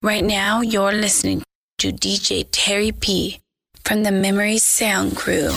Right now, you're listening to DJ Terry P from the Memory Sound Crew.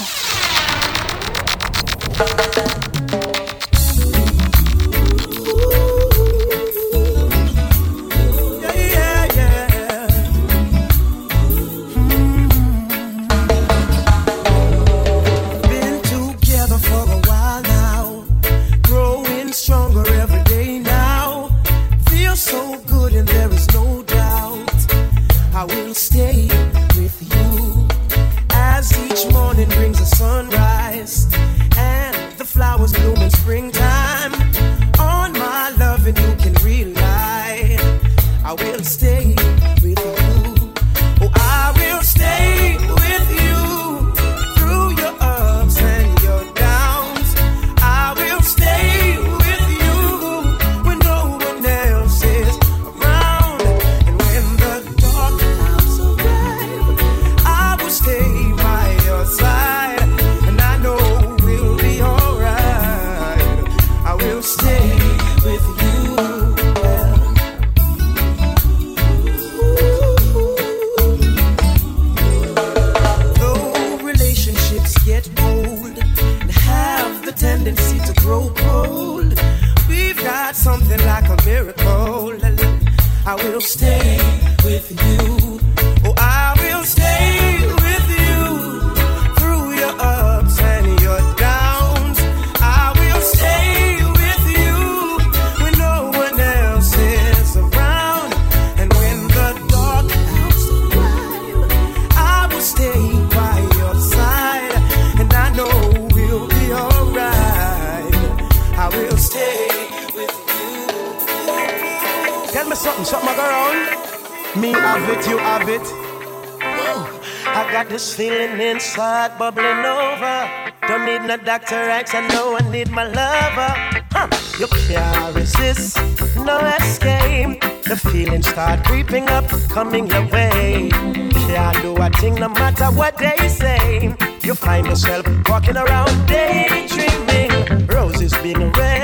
Dr. X, I know I need my lover. Huh. You can't resist, no escape. The feelings start creeping up, coming your way. Can't do a thing no matter what they say. You find yourself walking around daydreaming. Roses being red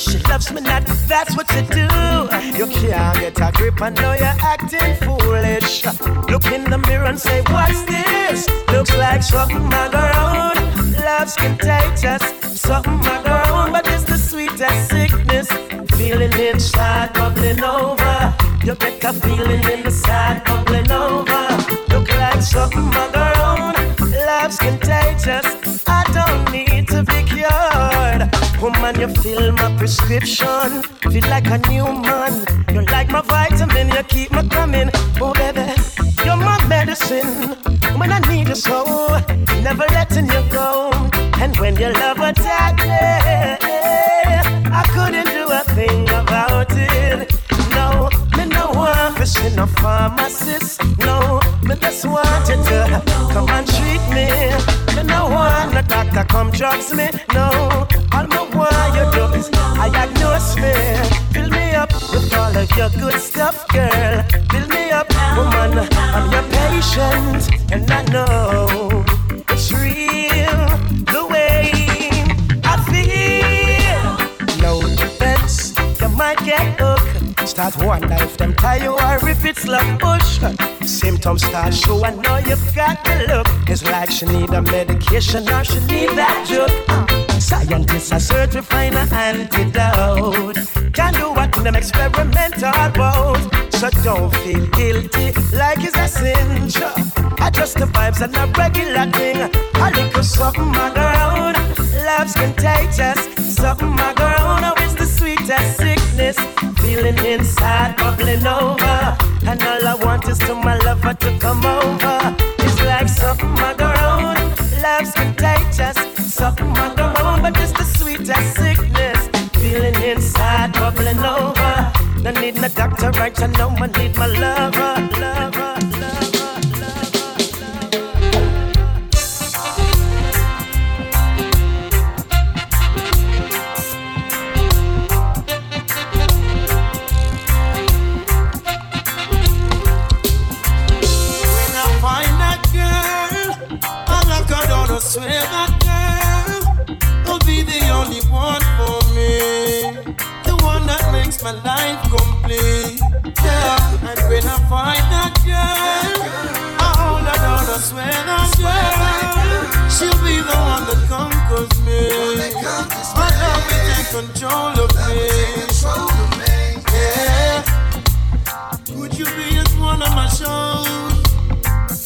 she loves me not. That's what you do. You can't get a grip, I know you're acting foolish. Look in the mirror and say, What's this? Looks like something go on. Love's contagious, something my go on, but it's the sweetest sickness. Feeling inside bubbling over. You get a feeling in the side bubbling over. Look like something my go on. Love's contagious. Woman, you fill my prescription. Feel like a new man. You're like my vitamin, you keep me coming. Oh, baby, you're my medicine. When I need you so, never letting you go. And when your love attacked me, see no pharmacist. No, me just want you to come and treat me. Me no want no doctor come drugs me. No, all me want you do is I diagnose me. Fill me up with all of your good stuff, girl. Fill me up, woman. I'm your patient, and I know it's real the way I feel. No defense, you might get hooked. Start wonder if them tie you or if it's love push. Symptoms start show, I know you've got to look. It's like she need a medication or she need that drug. Scientists are search to an antidote. Can do what them experimental about. So don't feel guilty like it's a sin. Adjust the vibes and a regular thing. A little something my girl. Love's contagious. Something my girl. Now it's the sweetest sickness. Feeling inside bubbling over. And all I want is to my lover to come over. It's like something my girl. Love's contagious. Something I my girl. But it's the sweetest sickness. Feeling inside bubbling over. No need no doctor right I know I need my lover, lover. My life complete. Yeah, and when I find that girl, I hold her down, I swear girl, she'll be the one that conquers me. My love will take control of me. Yeah, would you be at one of my shows?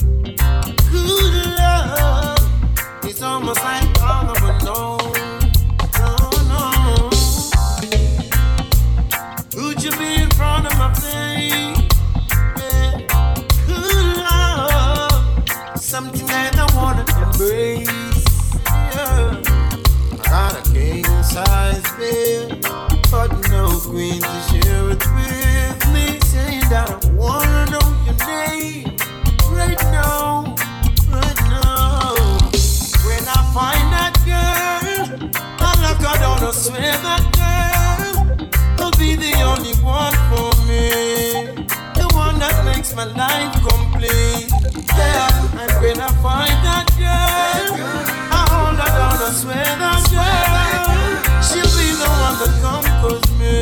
Good love, it's almost like my life complete. Yeah, and when I find that girl, I hold her down, I swear that girl, she'll be the one that conquers me.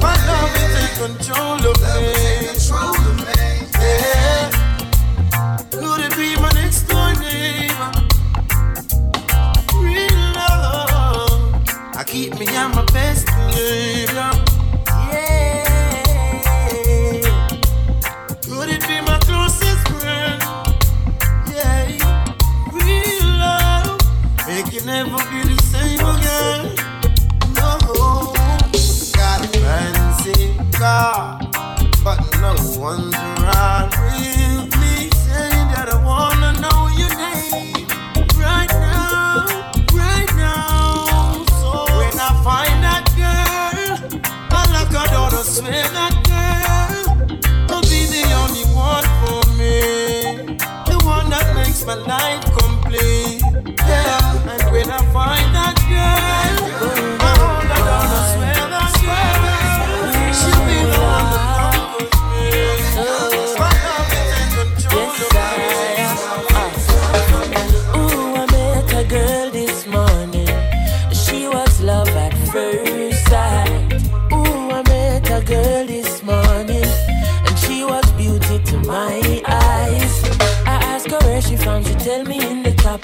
My love will take control of me. Yeah, could it be my next door neighbor? Real love, I keep me on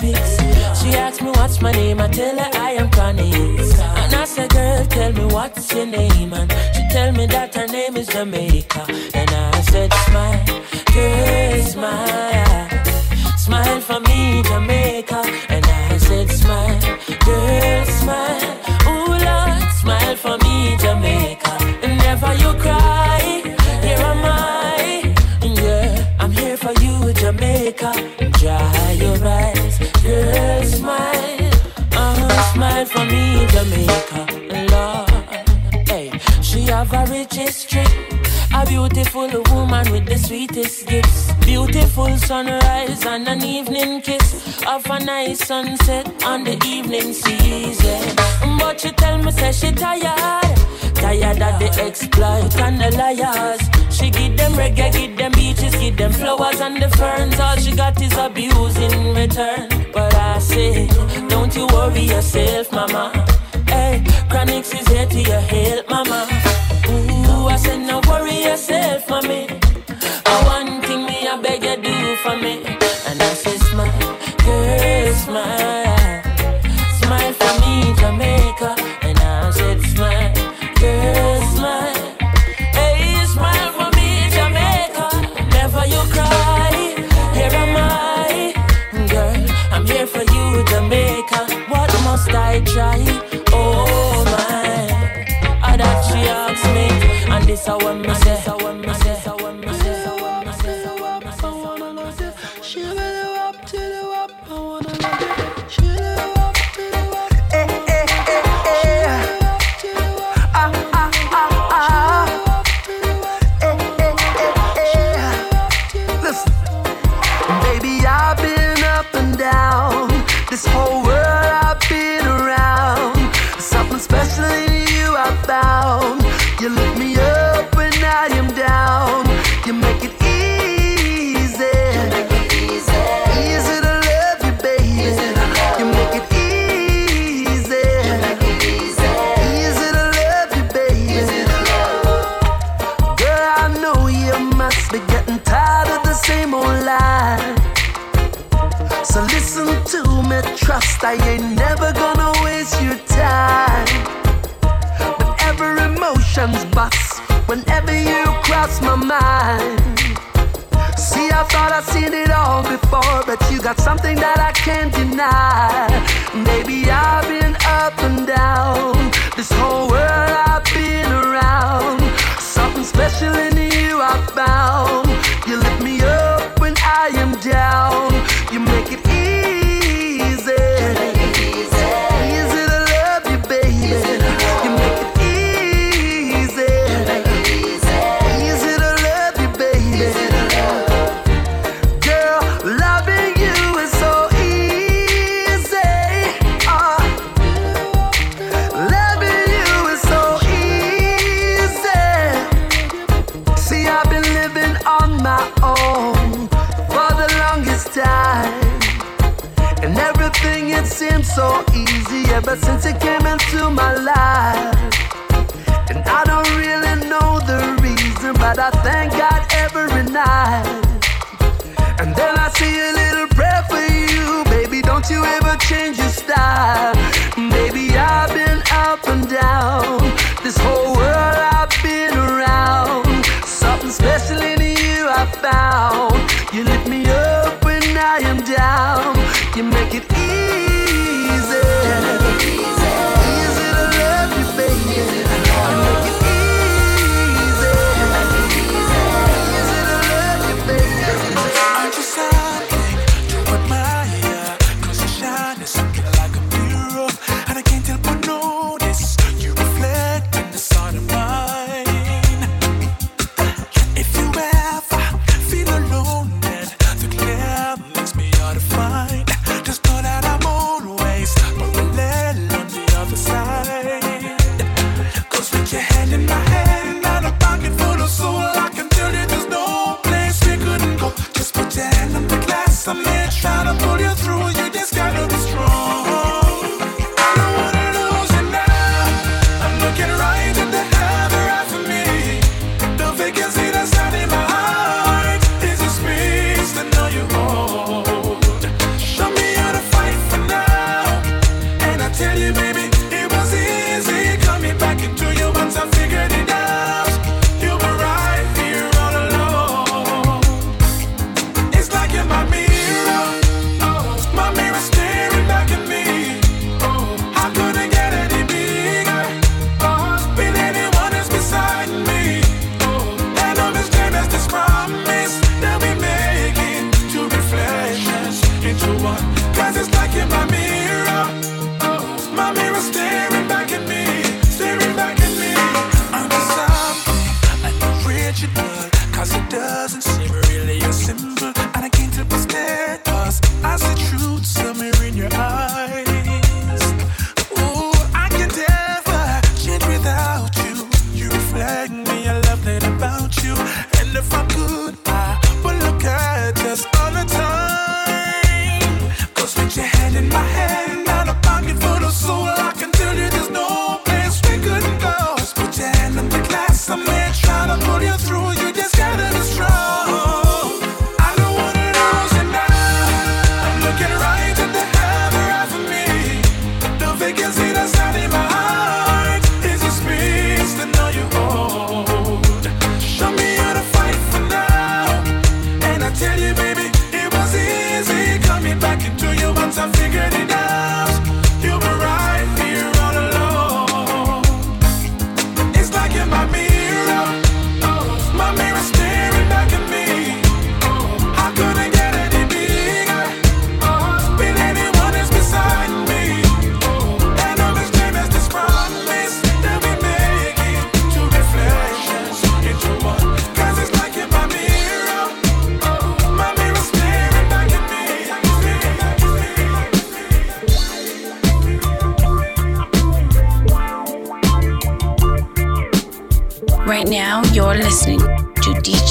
topics. She asked me what's my name, I tell her I am Connie. And I said, girl, tell me what's your name. And she tell me that her name is Jamaica. And I said, smile, girl, smile. Smile for me, Jamaica. Jamaica. Lord, hey, she have a rich history. A beautiful woman with the sweetest gifts. Beautiful sunrise and an evening kiss. Of a nice sunset on the evening season. But she tell me, say she tired. Tired of the exploit and the liars. She give them reggae, give them beaches, give them flowers and the ferns. All she got is abuse in return. But I say, don't you worry yourself, mama. Hey, Chronixx is here to your help, mama. Ooh, I said, no worry yourself, mommy.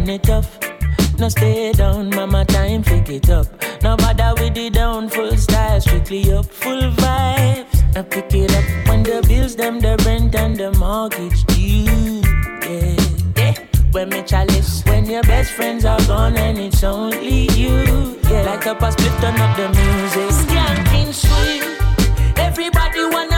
and it tough. No stay down, mama, time pick it up. No bother with the down, full style, strictly up, full vibes. I pick it up when the bills, them, the rent and the mortgage due. Yeah, yeah. When me chalice, when your best friends are gone and it's only you. Yeah, like a past turn up the music. Skanking sweet, everybody wanna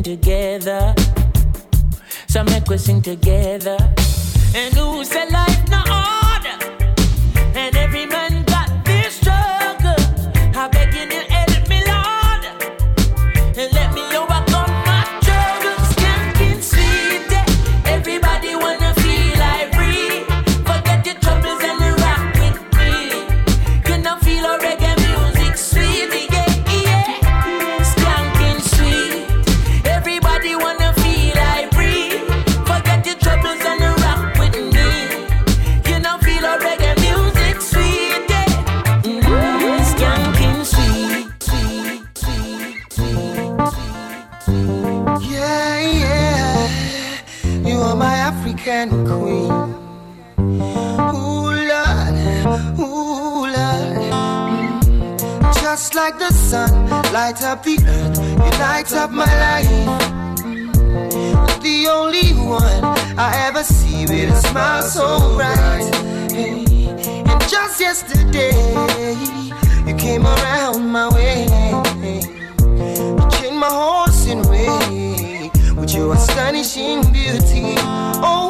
everything together. So make we sing together. And who said life African queen. Ooh, Lord, ooh, Lord. Just like the sun, light up the earth, you light up my life. The only one I ever see with a smile so bright. Hey. And just yesterday, you came around my way. You changed my horse in way with your astonishing beauty. Oh,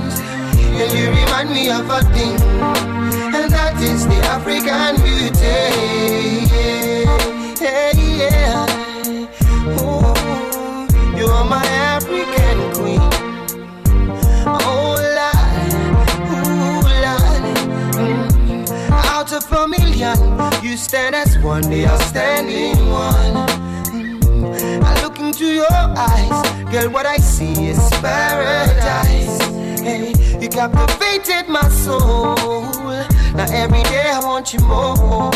And you remind me of a thing, and that is the African beauty. Yeah, yeah. Ooh, you are my African queen. Oh Lord, ooh Lord. Mm. Out of a million, you stand as one, the outstanding one. Mm. I look into your eyes, girl. What I see is paradise. Hey, you captivated my soul. Now every day I want you more.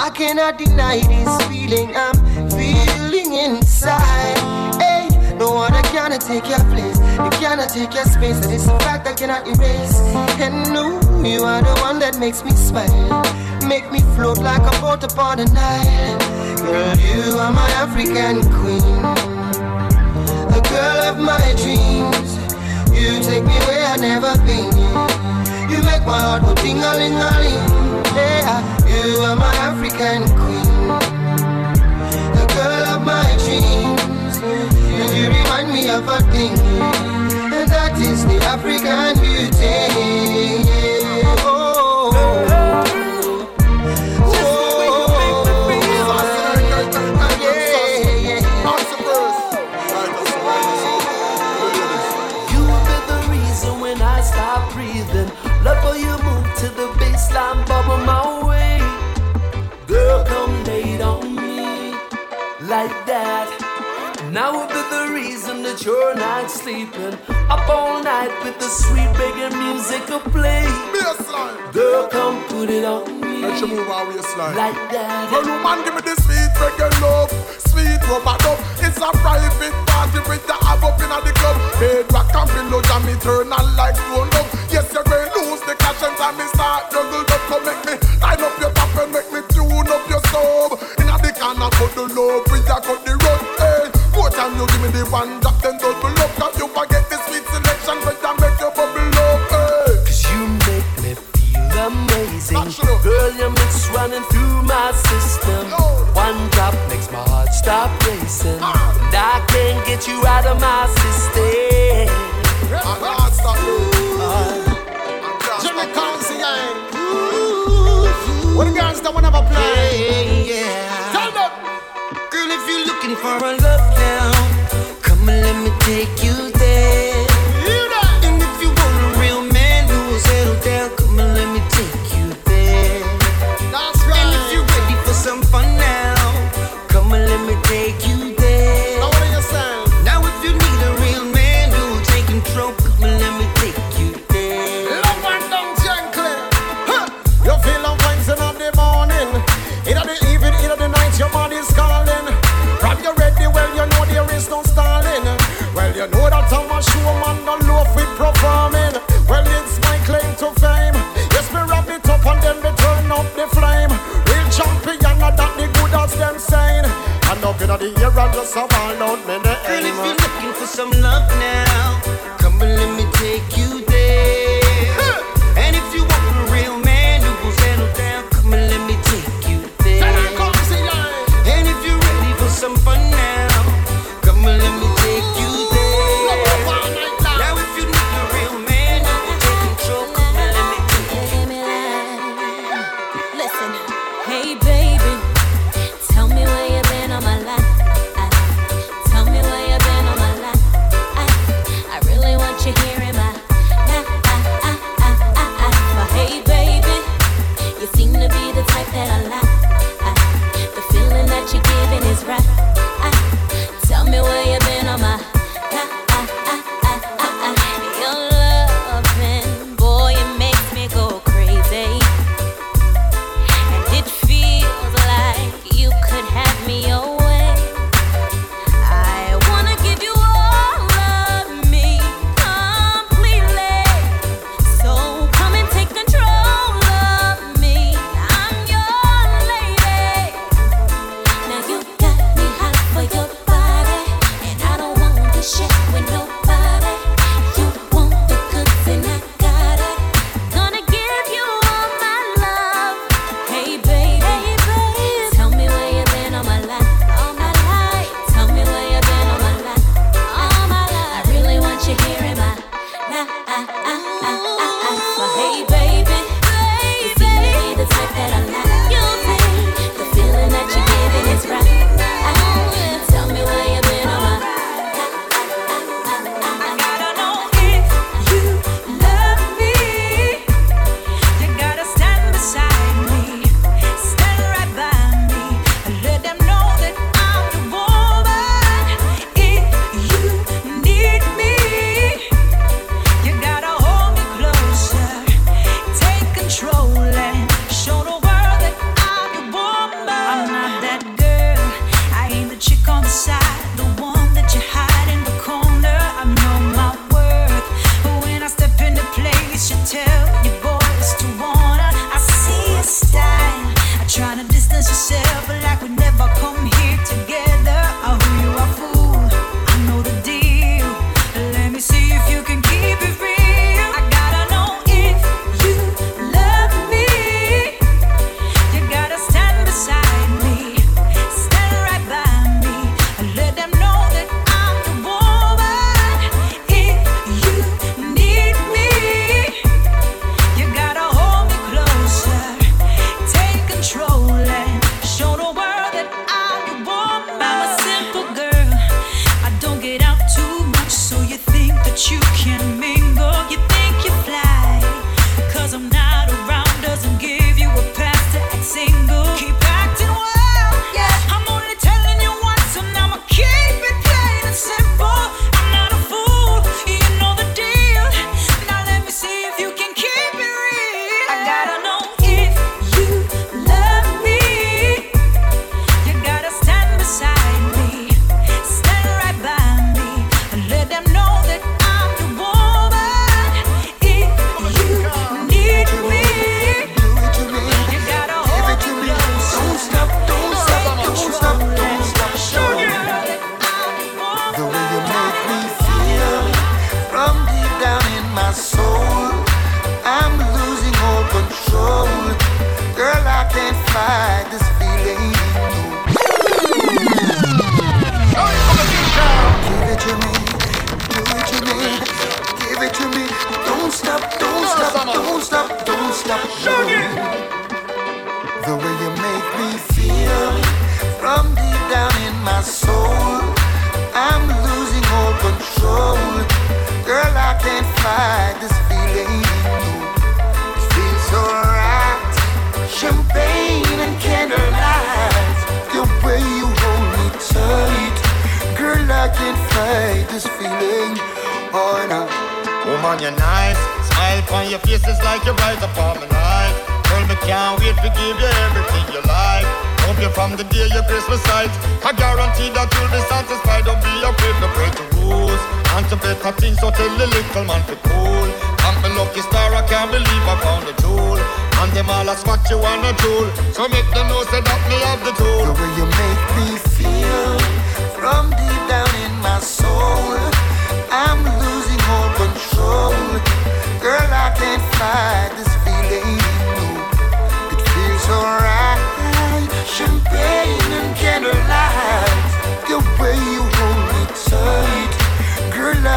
I cannot deny this feeling I'm feeling inside. Hey, no one cannot take your place. You cannot take your space. And it's a fact I cannot erase. And no, you are the one that makes me smile. Make me float like a boat upon the Nile. Girl, you are my African queen. The girl of my dreams. You take me where I've never been. You make my heart go ting a ling a. Yeah, you are my African queen, the girl of my dreams. And you remind me of a thing, and that is the African beauty. Sleeping. Up all night with the sweet reggae music to play. Girl, come put it on me. Let you move our waistline. Like that. Well, woman, give me the sweet reggae love. Sweet rubber dub. It's a private party with the have up in the club. Head back and below jam eternal like phone love. Yes, you're going lose the cash and time me start juggle up. Come make me line up your top and make me tune up your stove. In a the corner, put the love, we cut the road. Hey, more time you give me the one What the girls don't wanna play? Yeah. Tell them. Girl, if you're looking for a love now, come and let me take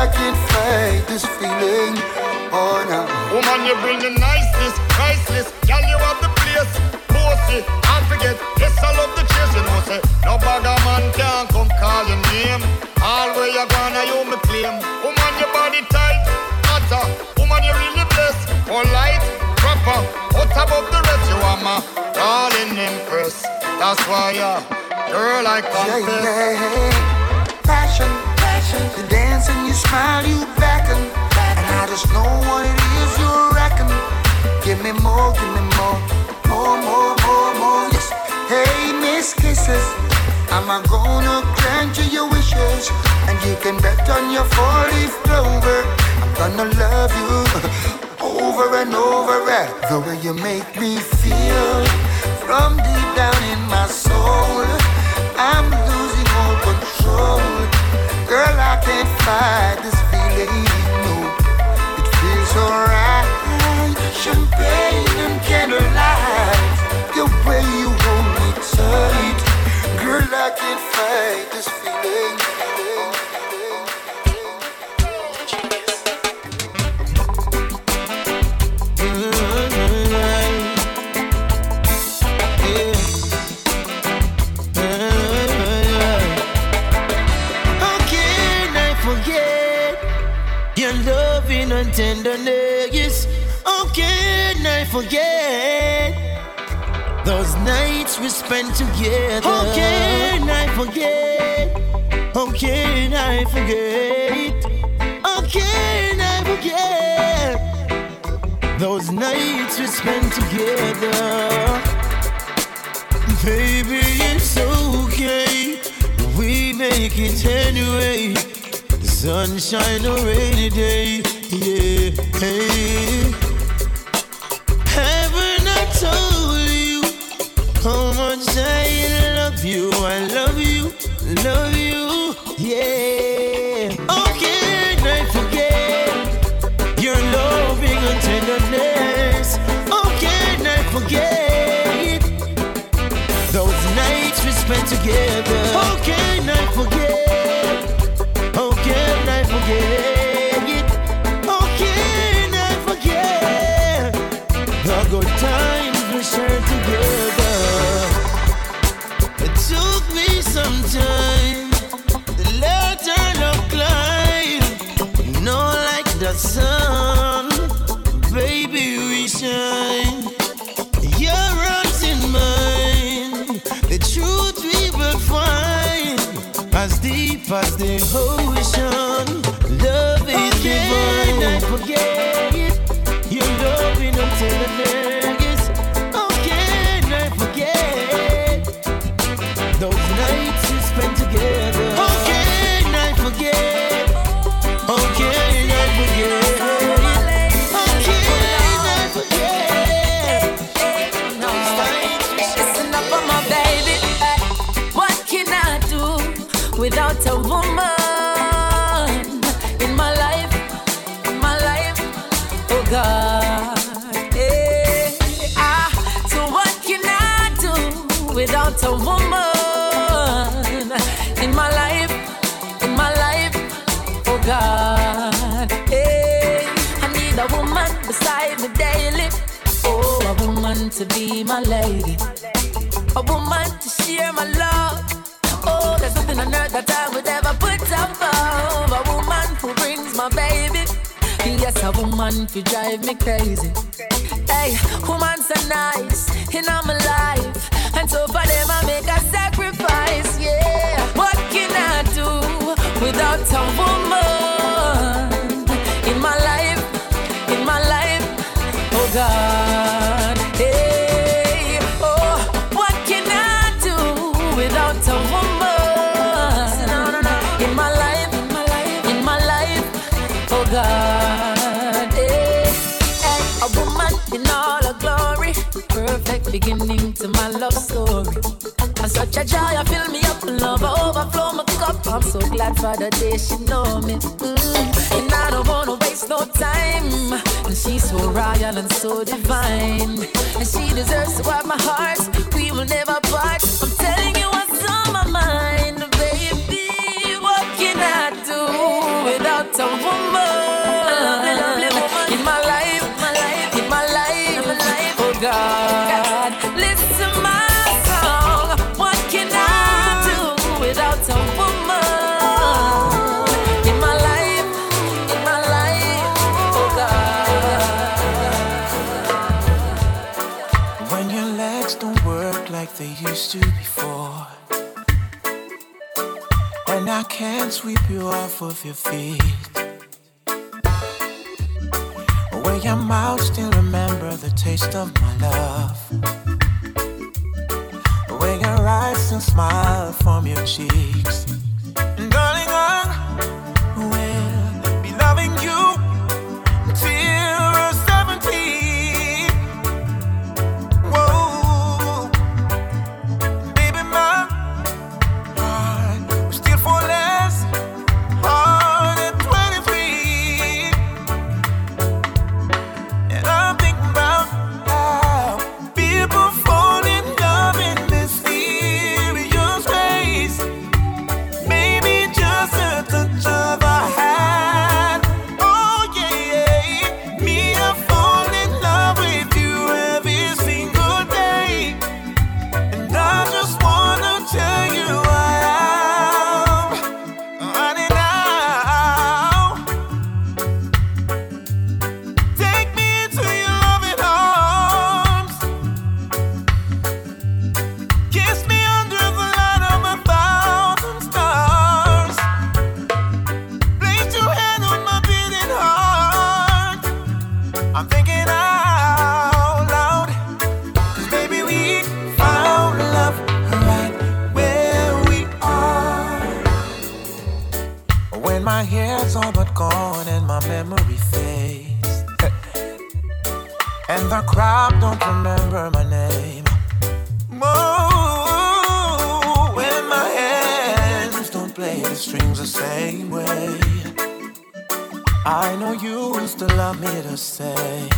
I can't fight this feeling. Oh, no. Woman, you bring the niceness, priceless. Girl, you have the place. Bossy, I forget. Yes, I love the chase. You know, say, no bagger man can come call your name. All where you gonna, you me claim. Woman, your body tight, hotter. Woman, you really blessed. Polite, proper, out above the rest. You are my darling empress. That's why, uh, girl, I Yeah, confess. yeah. Passion, passion. You and you smile, you. And I just know what it is you reckon. Give me more, give me more. More, more, more, more. Hey, Miss Kisses. I'm gonna grant you your wishes. And you can bet on your four leaf clover. I'm gonna love you over and over. The way you make me feel from deep down in my soul. I'm losing all control. Girl, I can't fight this feeling. No, it feels alright. Champagne and candlelight. The way you hold me tight. Girl, I can't fight this feeling. Tenderness? How can I forget those nights we spent together? How can I forget? How can I forget? How can I forget those nights we spent together? Baby, it's okay. We make it anyway. The sunshine or rainy day. Yeah. Hey. I told you how much I love you? I love you, love you. Yeah. Deep my lady. A woman to share my love. Oh, there's nothing on earth that I would ever put above. A woman who brings my baby. Yes, a woman who drive me crazy. Hey, woman so nice in my life. And so for them I make a sacrifice, yeah. What can I do without a woman I fill me up, love overflow my cup. I'm so glad for the day she know me. Mm. And I don't wanna waste no time. And she's so royal and so divine. And she deserves to have my heart. We will never part. I'm telling you what's on my mind, baby. What can I do without a woman can't sweep you off of your feet. When your mouth still remember the taste of my love. When your eyes still smile from your cheeks. Darling, I will be loving you I know you used to love me to say.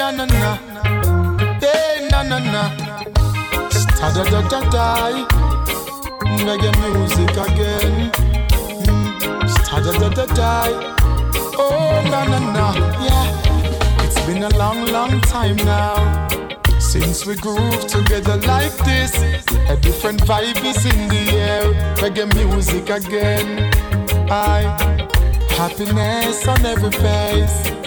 na eh, na na. Hey, na na na. da da da da da. Reggae music again. Hmm. Da da da da. Oh, na na na. Yeah. It's been a long, long time now. Since we groove together like this, a different vibe is in the air. Reggae music again. I happiness on every face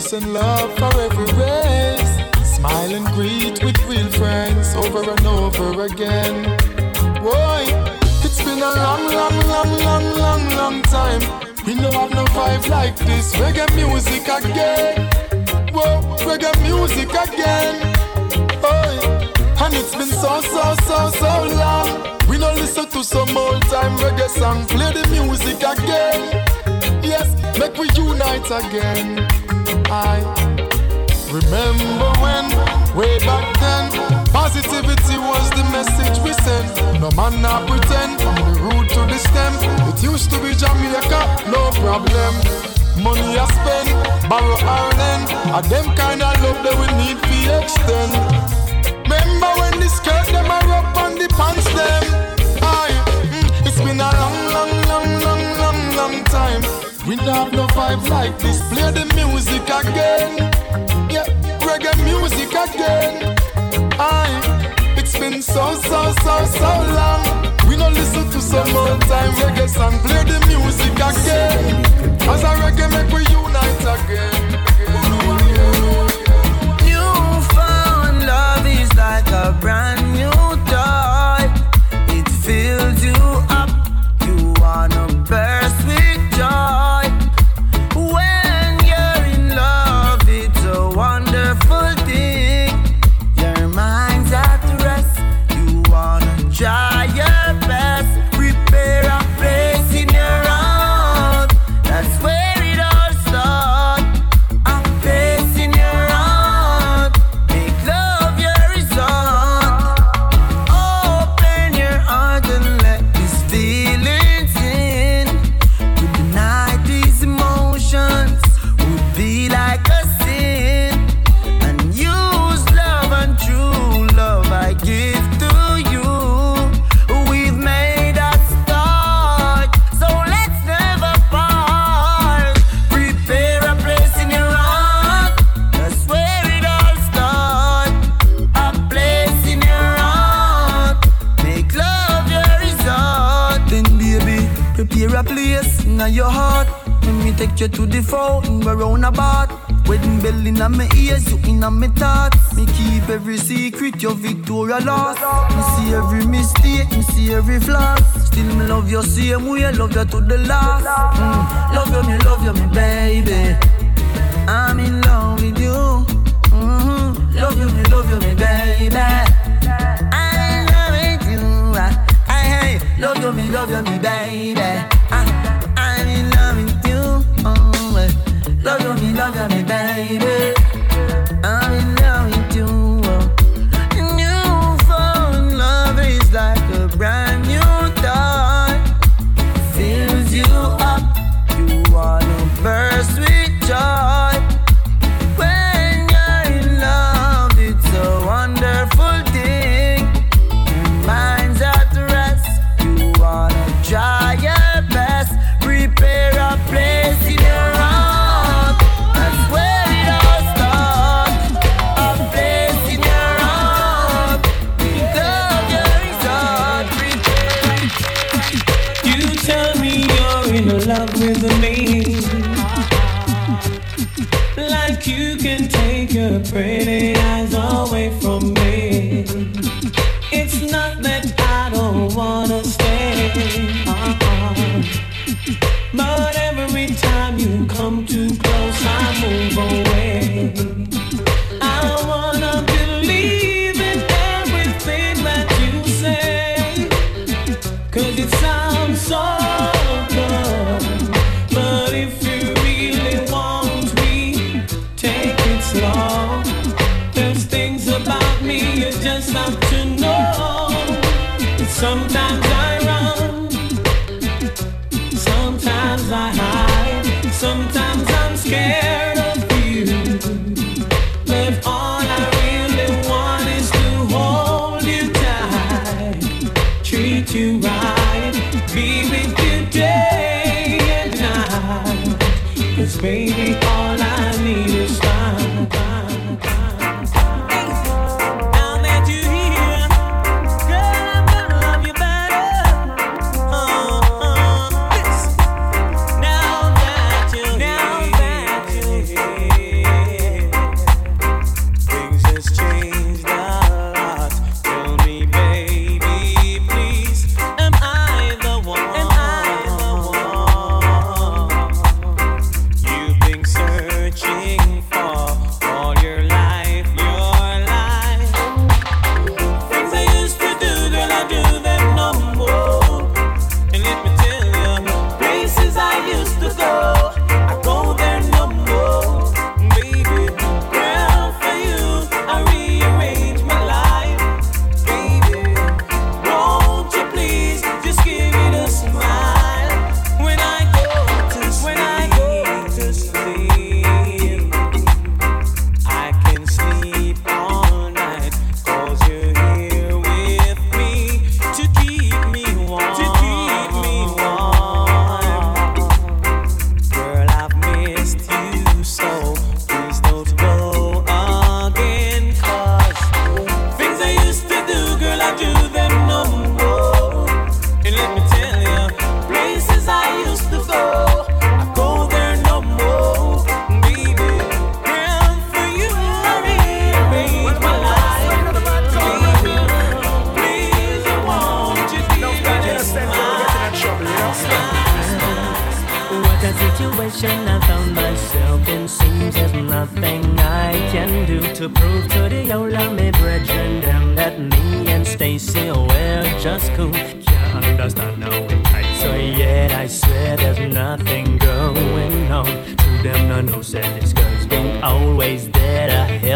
peace and love for every race. Smile and greet with real friends over and over again. Boy, it's been a long, long, long, long, long, long time. We no have no vibe like this. Reggae music again. Whoa, reggae music again. Boy, and it's been so, so, so, so long. We no listen to some old time reggae song. Play the music again. Yes, Make we unite again. I remember when, way back then, positivity was the message we sent. No man now pretend from the root to the stem. It used to be Jamaica, no problem. Money I spend, borrow Ireland, and them kind of love that we need to extend. Remember when the skirt them are up on the pants them. We don't no vibe like this. Play the music again. Yeah, reggae music again. I it's been so, so, so, so long. We don't listen to some old time reggae song. Play the music again. As a reggae make we unite again. Newfound love is like a brand new to the law sometimes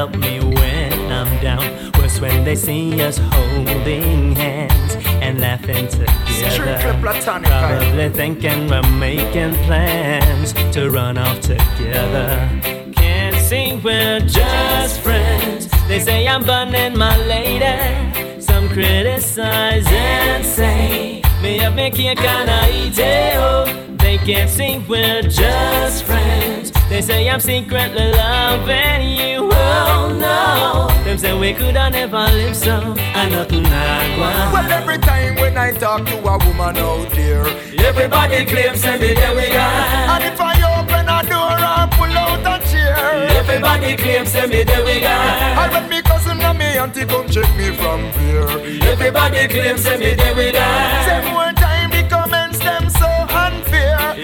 help me when I'm down. Worse when they see us holding hands and laughing together. Probably thinking we're making plans to run off together. Can't sing, we're just friends. They say I'm burning my lady. Some criticize and say me up me can't kinda idea. Oh, they can't sing, we're just friends. They say I'm secretly loving you. Oh no. Them say we could have never live so. And nothing I want. Well, every time when I talk to a woman out there, everybody claims every day we are. And if I open a door, I pull out a chair. Everybody claims every day we are. And when me cousin and me auntie come check me from here, everybody claims every day we are.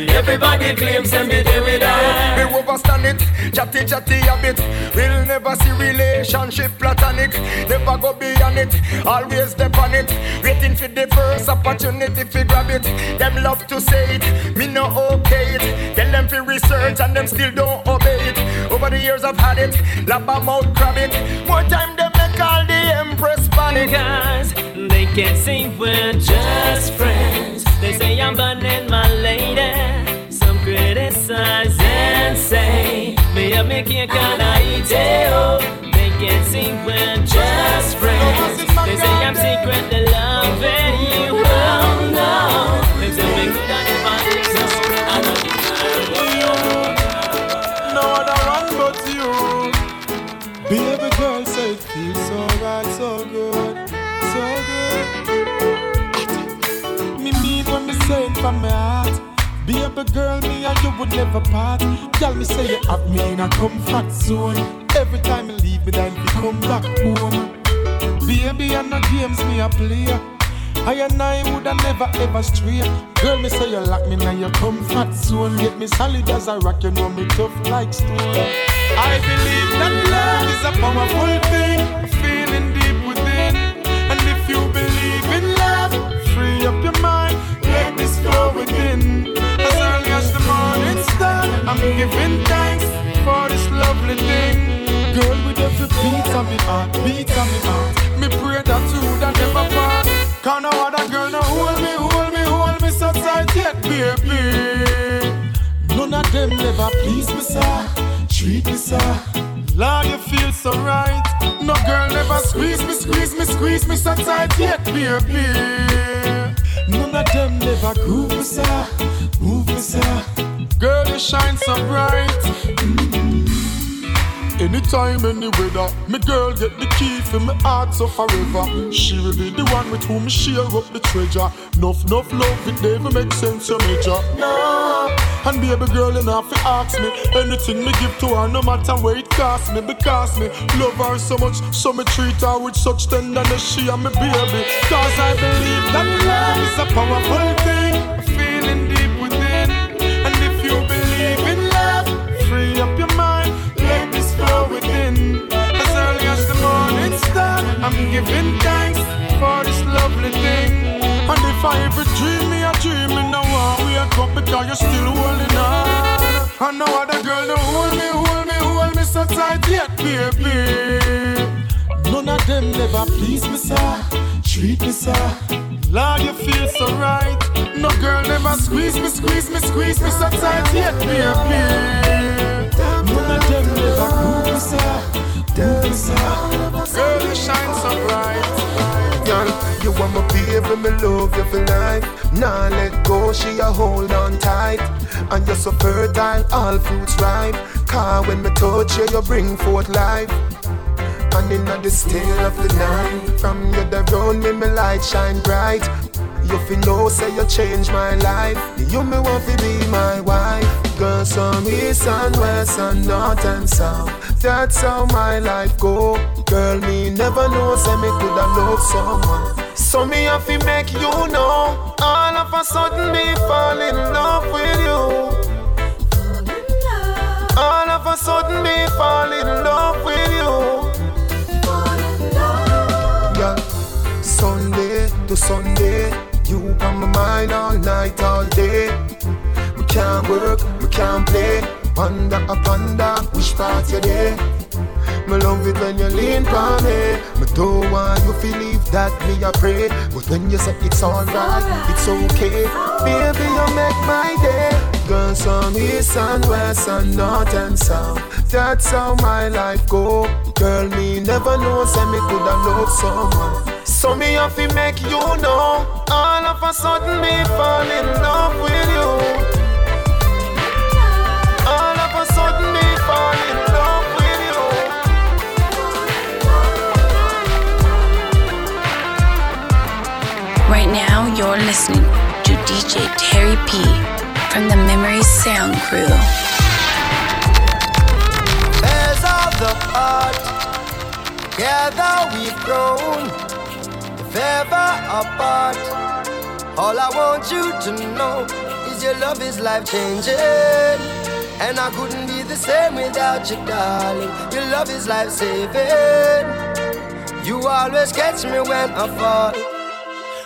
Everybody claims say me there with her. Me overstand it, chatty chatty a bit. We'll never see relationship platonic. Never go beyond it, always dep on it. Waiting for the first opportunity to grab it. Them love to say it, me no okay it. Tell them to research and them still don't obey it. Over the years I've had it, lap my mouth crab it. More time them make all the empress panic. Because they can't see we're just friends. They say I'm burning my lady. Some criticize and say, Me a it. Oh, they can't see we're just friends. They say I'm secretly from my heart. Baby girl, me and you would never part. Tell me say you have me in a comfort zone. Every time you leave me, then you come back home. Baby, and the games me a play. I and I woulda never ever stray. Girl, me say you lock me in your comfort zone. Get me solid as a rock, you know me tough like stone. I believe that love is a powerful thing, feeling squeeze me, squeeze me, squeeze me so tight yet, baby. None of them never groove me, sir. Move me, sir. Girl, you shine so bright. Anytime, any weather, me girl get the key for me heart so forever. She will be the one with whom me share up the treasure. Nuff, nuff love, it never makes sense, you major. No. And baby girl, you know, fi ask me anything me give to her, no matter what it cost me, because me love her so much, so me treat her with such tenderness. She and me baby, cause I believe that love is a powerful thing, giving thanks for this lovely thing. And if I ever dream me a dream, me no want wake up because you're still holding on. And no other girl no hold me, hold me, hold me so tight yet, baby. None of them never please me, sir. Treat me, sir. Lord, you feel so right. No girl never squeeze me, squeeze me, squeeze me so tight yet, baby. None of them never cool me, sir. Cool me, sir. Girl, you shine so bright. Girl, you want my baby, me love you for life. Nah, let go, she a hold on tight. And you're so fertile, all fruits ripe. Car when me touch you, you bring forth life. And in the still of the night, from you the around me, me light shine bright. You feel know, say you change my life. You me want to be my wife. Girl, some east and west and north and south. That's how my life go. Girl, me never know, say me coulda love someone. So me have to make you know. All of a sudden me fall in love with you. All of a sudden me fall in love with you. Girl, Sunday to Sunday, you on my mind all night, all day. We can't work, we can't play. Wonder up under, which part you there? Me love it when you lean on me. Me don't want you to leave that me a pray. But when you say it's alright, it's okay. Baby, you make my day. Girls from east and west and north and south. That's how my life go. Girl, me never know, say me coulda love someone. So me have to make you know. All of a sudden me fall in love with you. You're listening to DJ Terry P from the Memory Sound Crew. There's all the Together we've grown, if ever apart. All I want you to know is your love is life changing. And I couldn't be the same without you, darling. Your love is life saving. You always catch me when I fall.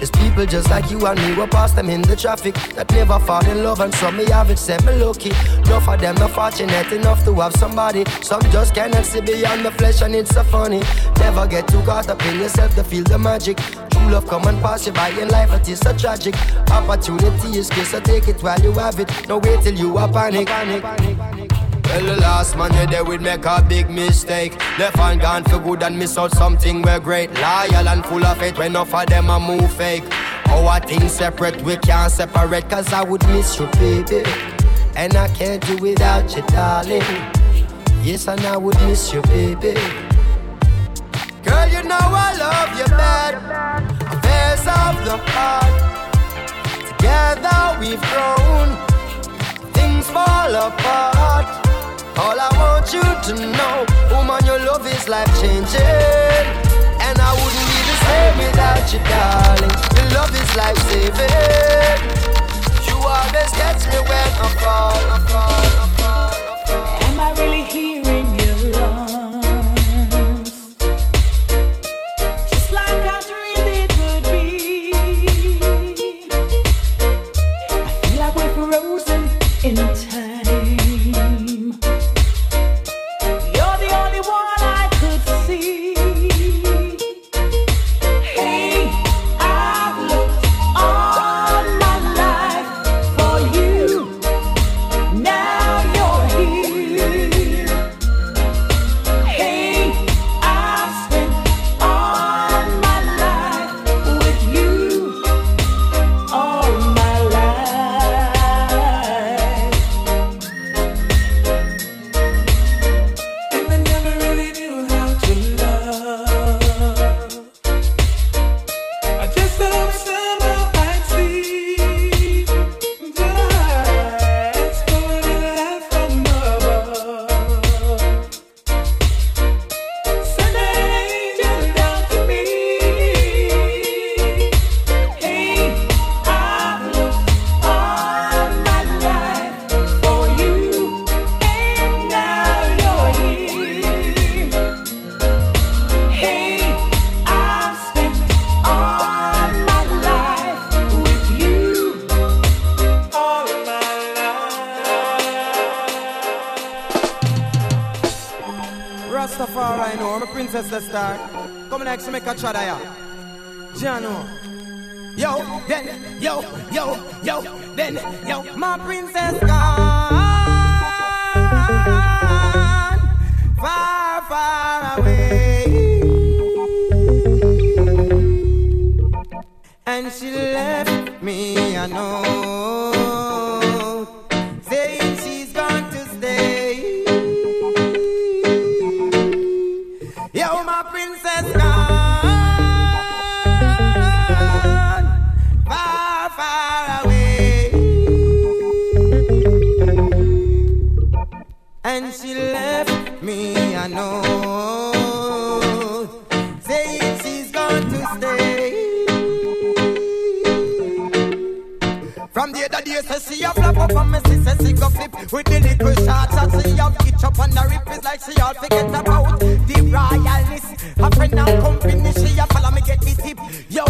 There's people just like you and me, we pass them in the traffic that never fall in love, and some me have it, said me lucky. Enough of them not fortunate enough to have somebody. Some just cannot see beyond the flesh, and it's so funny. Never get too caught up in yourself to feel the magic. True love come and pass you by in life, it is so tragic. Opportunity is scarce, so take it while you have it. No wait till you are panic. panic, panic, panic. Well, the last man you there would make a big mistake. Left and gone for good and miss out something we're great. Loyal and full of faith when enough of them a move fake. Our things separate, we can't separate, cause I would miss you, baby. And I can't do without you, darling. Yes, and I would miss you, baby. Girl, you know I love you bad. Affairs of the heart. Together we've grown. Things fall apart. All I want you to know, woman, your love is life changing. And I wouldn't be the same without you, darling. Your love is life saving. You always catch me when I fall, I fall, I fall, I fall. Am I really hearing and she left me a note saying she's going to stay. From the other day, say she a flap up and me see say she go flip With the little shots. That she have itch up on the rip It's like she all forget about the royalness. A friend and company, she a follow me get the tip. Yo,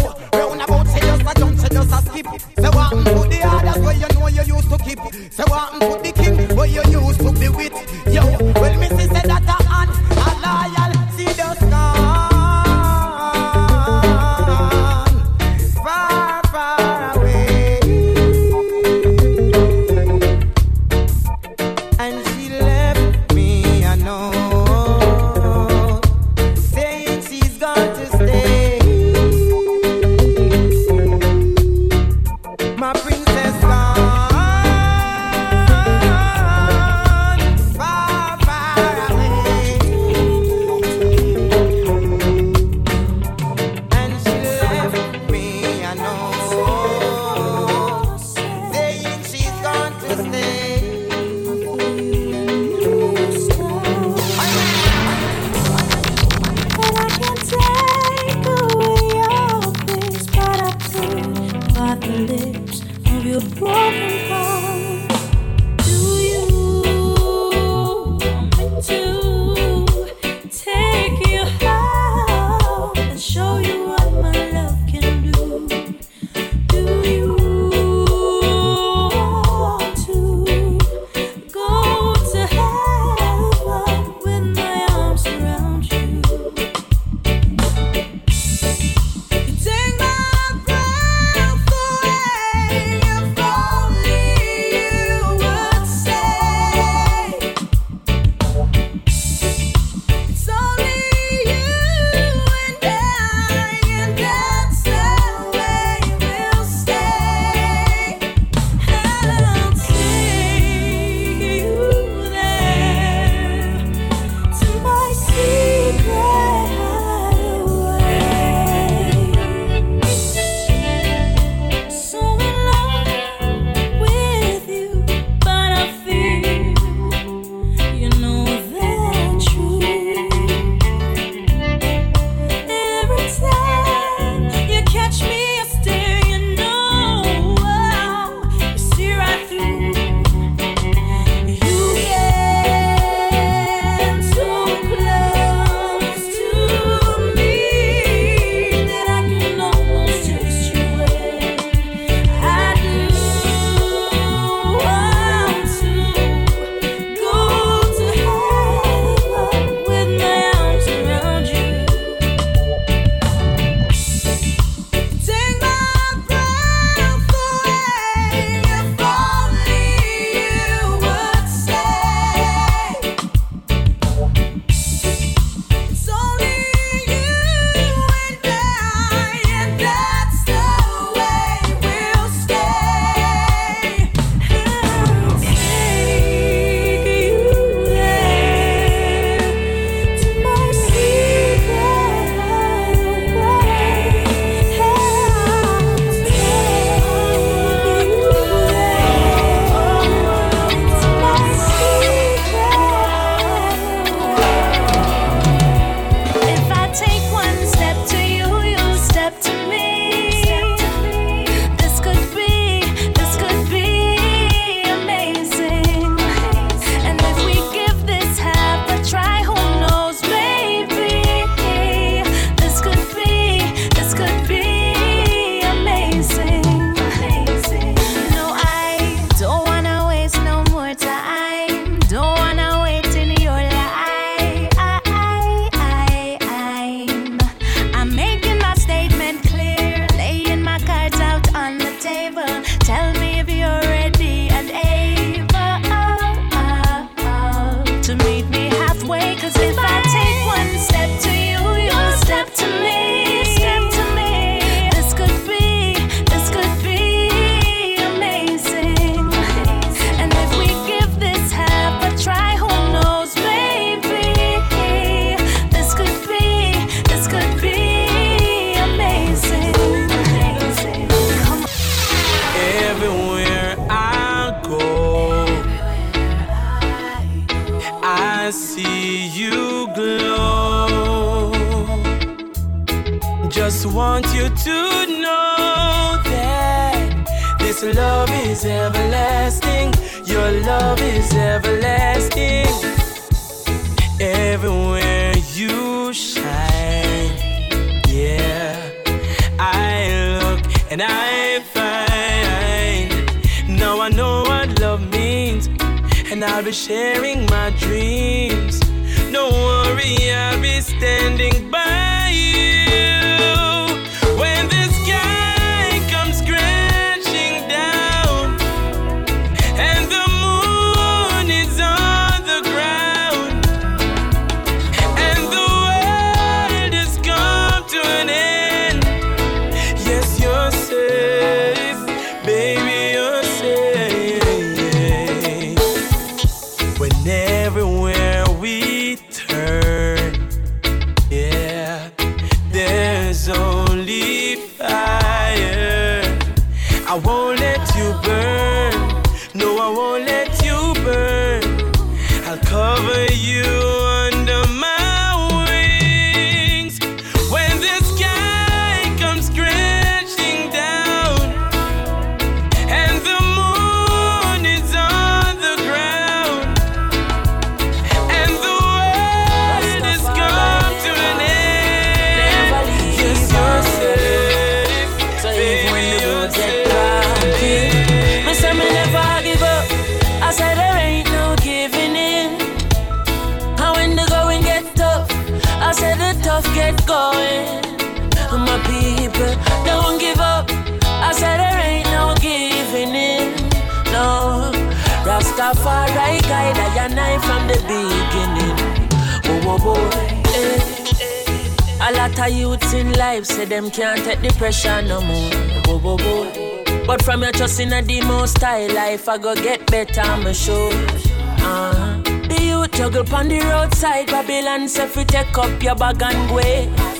in life say them can't take the pressure no more. Whoa, whoa, whoa. But from your trust in a demo style life, I go get better, I'm sure. Uh-huh. The youth juggle pon the roadside, Babylon say fi take up your bag and go.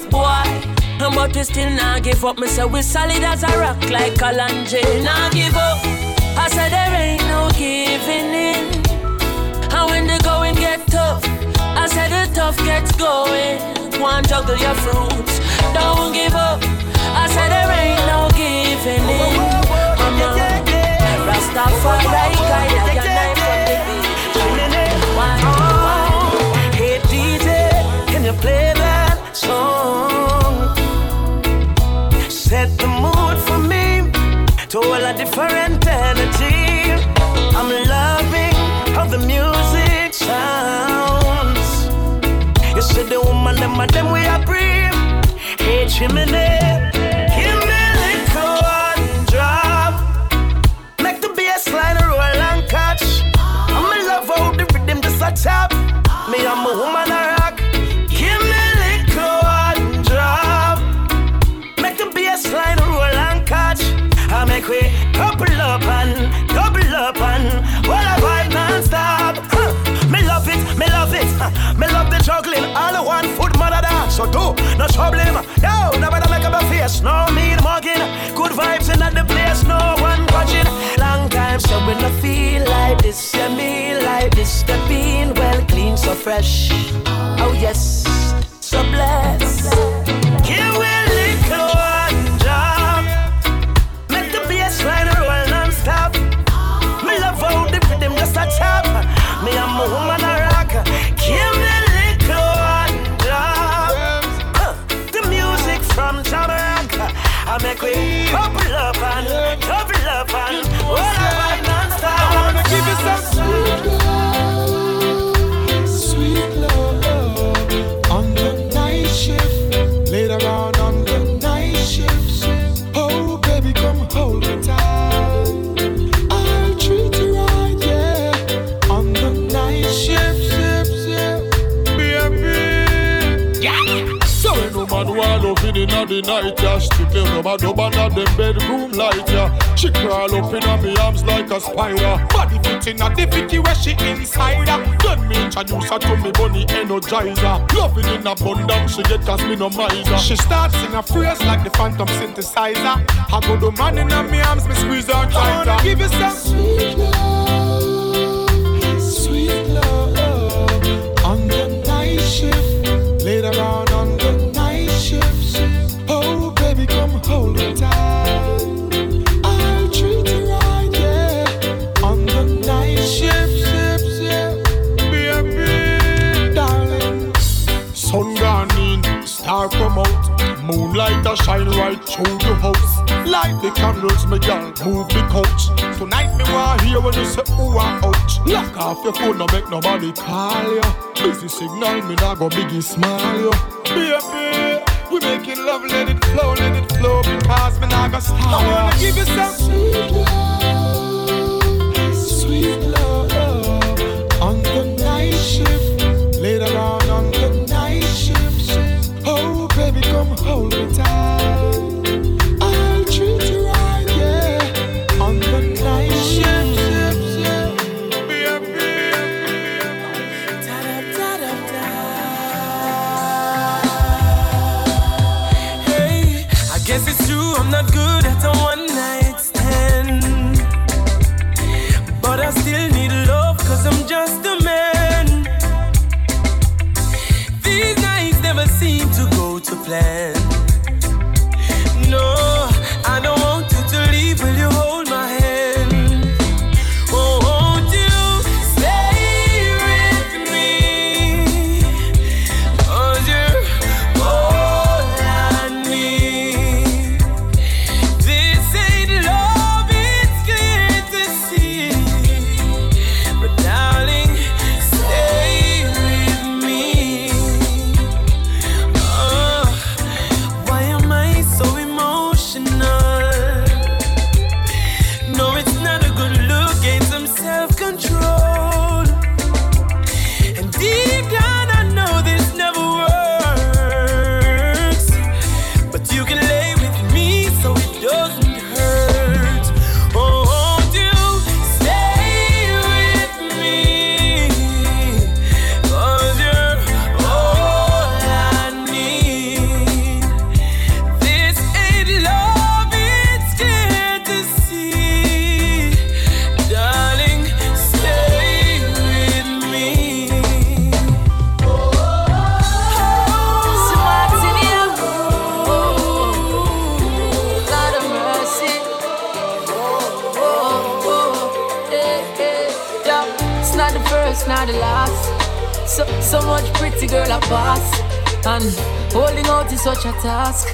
Boy, but we still not give up. Me say we solid as a rock like Kalanje. Nah give up. I said there ain't no giving in. And when the going get tough, I said the tough gets going. One juggle your fruits, don't give up. I said there ain't no giving in. Rastafari? Hey DJ, can you play that song? Set the mood for me to all a different them and them we are breathe. Hey chimney, give me a drop. Make the roll and catch. I'm the rhythm just a tap. Me, I'm a woman no problem. No, nobody make up a face. No mean mugging. Good vibes in the place. No one watching. Long time so when I feel like this, yeah, me like this. The bean well clean, so fresh. Oh yes, so blessed. Give me the night, yeah. Strictly no man no man at them bedroom light, yeah. She crawl up inna me arms like a spider. Body fit inna the fitty where she inside her. Then me introduce her to me bunny energizer. Loving in abundance, she get cause me no miser. She starts sing a phrase like the phantom synthesizer. I go the man inna me arms, me squeeze her tighter. I wanna give you some sweet love, move your house. Light the candles, my girl, move the couch. Tonight me want hear when you say ooh and ouch. Lock off your phone, no make nobody call you. Busy signal, me nah go biggie smile you. Baby, we making love, let it flow, let it flow because me nah go stop. I wanna give you some sweet love, task.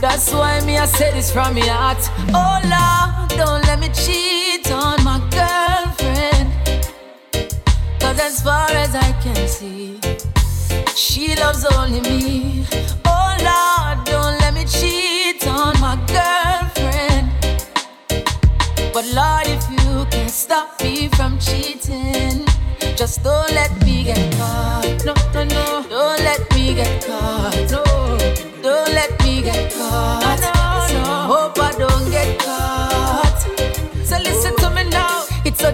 That's why me I say this from my heart. Oh Lord, don't let me cheat on my girlfriend. Cause as far as I can see, she loves only me.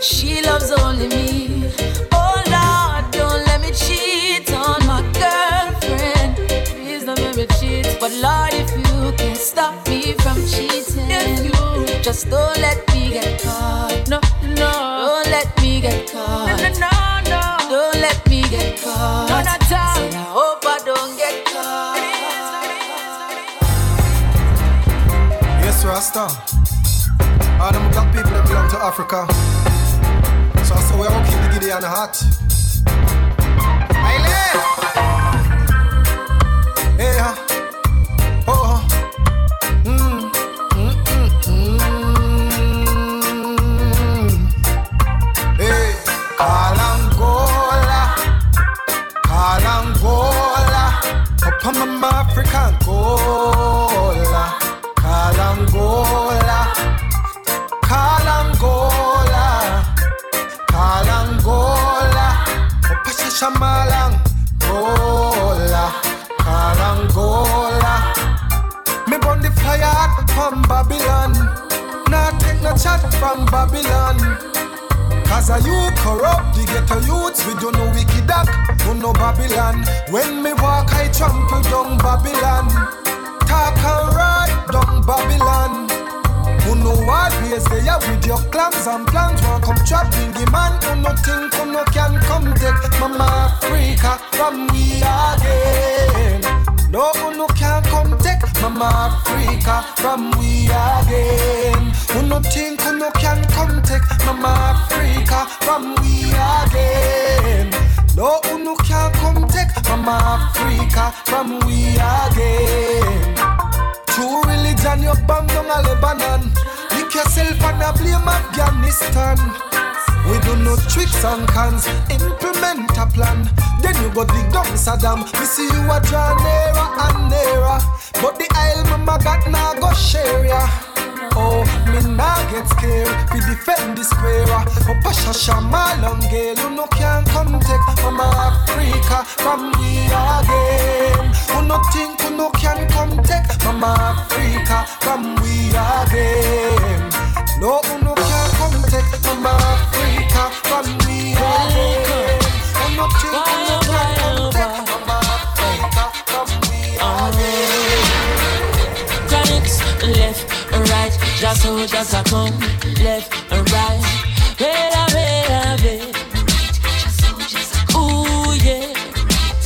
she loves only me. Oh Lord, don't let me cheat on my girlfriend. Please don't let me cheat. But Lord, if you can stop me from cheating, just don't let me get caught. No, no, don't let me get caught. No, no, no, no. don't let me get caught. No, not all. Said I hope I don't get caught. Yes, Rasta. All them black people that belong to Africa. Giddy and hot. Hey, Cause a you corrupt, the ghetto youths, we do no wicked act, do no Babylon. When me walk, I trample down Babylon. Talk and ride down Babylon. Who know what ways they are with your clams and plans want come trap the man who no think who no can come take Mama Africa from we again. No who no can Mama Africa from we again. Who no think who no can come take Mama Africa from we again. No who no can come take Mama Africa from we again. True religion you bang down a Lebanon. Lick yourself and a blame Afghanistan. We do no tricks and cons, implement a plan. Then you go dig down Saddam. We see you a draw nearer and nearer. But the aisle mama got now go share ya. Oh, me nah get scared. We defend the square. Oh, Pasha Shama long you no can come take Mama Africa from me again. Who no think who no can come take Mama Africa from we again. No, who no can come take Africa just so just a come, left and right. Wait a wait a wait. Ooh yeah,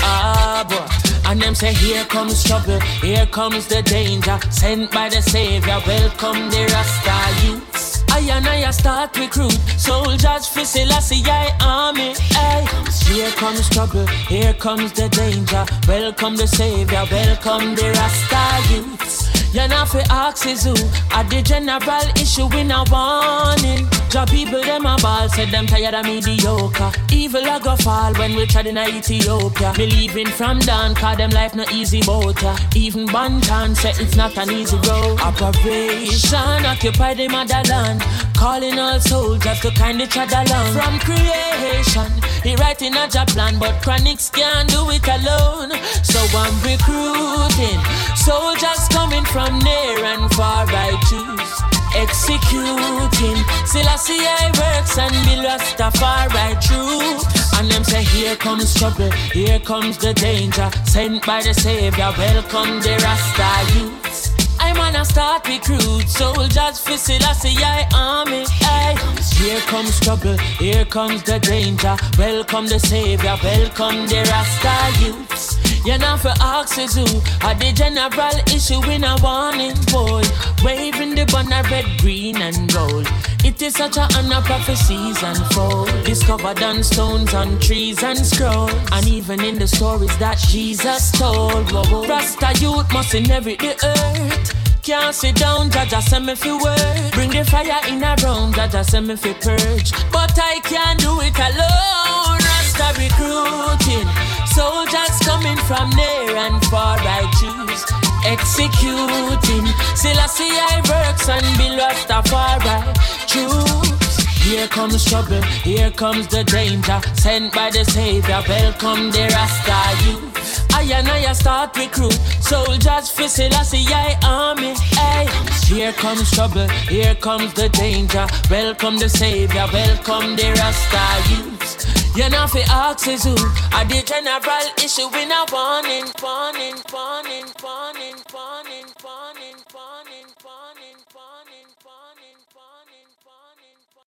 ah boy. And them say here comes trouble, here comes the danger. Sent by the Savior, welcome the Rasta youths. I and I start recruit soldiers for Selassie I army. Ay. Here comes trouble, here comes the danger. Welcome the Savior, welcome the Rasta youths. You're not for axes who At the general issue in a warning. Job people them a ball Said them tired of mediocre. Evil a go fall when we tried in a Ethiopia Believing from down Cause them life no easy boat ya Even Banton say it's not an easy road. Operation occupy the motherland Calling all soldiers to kind each other along. From creation He writing a job plan But Chronixx can't do it alone. So I'm recruiting Soldiers coming from near and far I choose Executing. Selassie I works and be Rastafari true. And them say here comes trouble Here comes the danger. Sent by the Savior Welcome the Rasta youths I'm on a start recruit soldiers for Selassie I army. Ay. Here comes trouble, here comes the danger. Welcome the savior, welcome the Rasta youths. You're not for who are the general issue in a warning boy. Waving the banner red, green, and gold. It is such a honor prophecies unfold. Discovered on stones, on trees, and scroll. And even in the stories that Jesus told. Rasta youth must inherit the earth. Can't sit down, Jaja send me fi work. Bring the fire in a room, Jaja send me fi purge. But I can't do it alone. Rasta recruiting, soldiers coming from near and far. I choose executing. Selassie I works and be Rastafari. Choose. Here comes trouble, here comes the danger. Sent by the Savior, welcome the Rasta youth. I and I start recruit soldiers for Selassie I army. Hey, Here comes trouble, here comes the danger. Welcome the Savior, welcome the Rasta youth. You're not for axes who are the general issue in a warning, warning, warning, warning, warning.